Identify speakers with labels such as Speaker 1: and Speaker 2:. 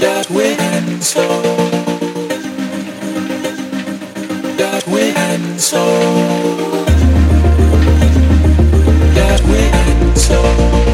Speaker 1: that we had soul that we had soul that we had soul